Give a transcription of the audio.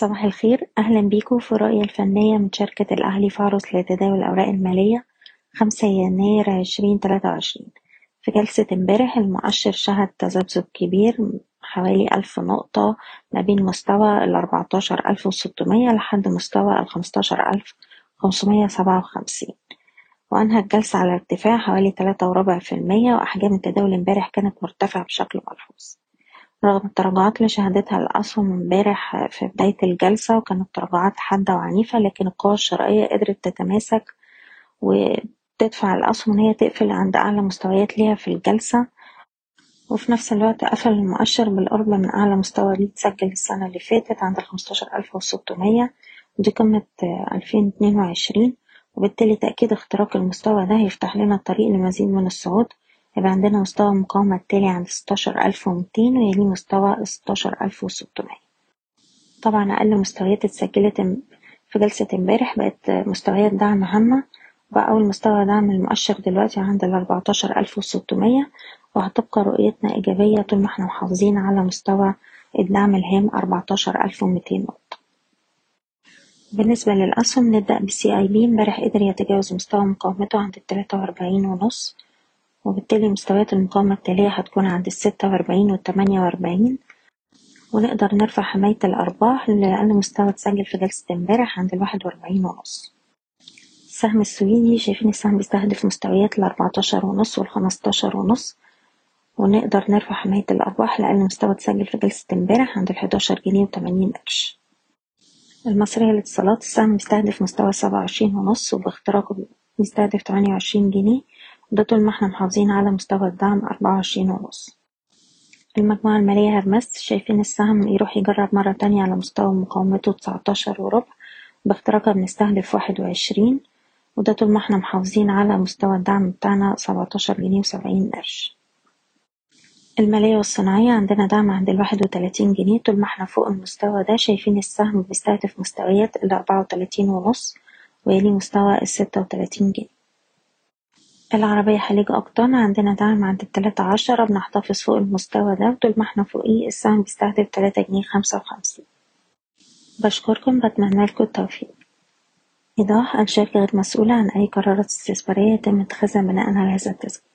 صباح الخير. أهلا بيكم في الرؤية الفنية من شركة الأهلي فارس لتداول الأوراق المالية خمسة يناير عشرين تلاتة وعشرين. في جلسة امبارح المؤشر شهد تذبذب كبير حوالي ألف نقطة ما بين مستوى الأربعتاشر ألف وستمية لحد مستوى الخمستاشر ألف خمسمية سبعة وخمسين. وأنهى الجلسة على ارتفاع حوالي تلاتة وربع في المية وأحجام التداول امبارح كانت مرتفعة بشكل ملحوظ. رغم التراجعات اللي شهدتها الأسهم امبارح في بداية الجلسة وكانت تراجعات حادة وعنيفة لكن القوى الشرائية قدرت تتماسك وتدفع الأسهم إن هي تقفل عند أعلى مستويات ليها في الجلسة. وفي نفس الوقت قفل المؤشر بالقرب من أعلى مستوى ليه اتسجل السنة اللي فاتت عند الخمستاشر ألف وستمية ودي قمة ألفين اتنين وعشرين وبالتالي تأكيد اختراق المستوى ده هيفتح لنا الطريق لمزيد من الصعود. هيبقى عندنا مستوى المقاومة التالي عند ستاشر ألف ومتين ويليه مستوى ستاشر ألف وستمية. طبعا أقل مستويات اتسجلت في جلسة امبارح بقت مستويات دعم هامة بقى أول مستوى دعم المؤشر دلوقتي عند الأربعتاشر ألف وستمية وهتبقى رؤيتنا إيجابية طول ما إحنا محافظين على مستوى الدعم الهام أربعتاشر ألف ومتين نقطة. بالنسبة للأسهم نبدأ بال CIB امبارح قدر يتجاوز مستوى مقاومته عند التلاتة وأربعين ونص. وبالتالي مستويات المقاومة التالية هتكون عند الستة وأربعين والتمانية وأربعين. ونقدر نرفع حماية الأرباح لأقل مستوى اتسجل في جلسة امبارح عند الواحد وأربعين ونص. السهم السويدي شايفين السهم بيستهدف مستويات الأربعتاشر ونص والخمستاشر ونص. ونقدر نرفع حماية الأرباح لأقل مستوى اتسجل في جلسة امبارح عند الحداشر جنيه وتمانين قرش. المصرية للاتصالات السهم بيستهدف مستوى سبعة وعشرين ونص وباختراقه بيستهدف تمانية وعشرين جنيه. وده طول ما إحنا محافظين على مستوى الدعم أربعة وعشرين ونص. المجموعة المالية هرمس شايفين السهم يروح يجرب مرة تانية على مستوى مقاومته تسعتاشر وربع باختراقها بنستهدف واحد وعشرين وده طول ما إحنا محافظين على مستوى الدعم بتاعنا سبعتاشر جنيه وسبعين قرش. المالية والصناعية عندنا دعم عند الواحد وتلاتين جنيه طول ما إحنا فوق المستوى ده شايفين السهم بيستهدف مستويات الأربعة وتلاتين ونص ويلي مستوى الستة وتلاتين جنيه. العربية خليج أقطان عندنا دعم عند التلاتة عشرة بنحتفظ فوق المستوى ده وطول ما إحنا فوقيه السهم بيستهدف تلاتة جنيه خمسة وخمسين. بشكركم بتمنى لكم التوفيق. إيضاح الشركة غير مسؤولة عن أي قرارات استثمارية يتم اتخاذها بناء على هذا التسجيل.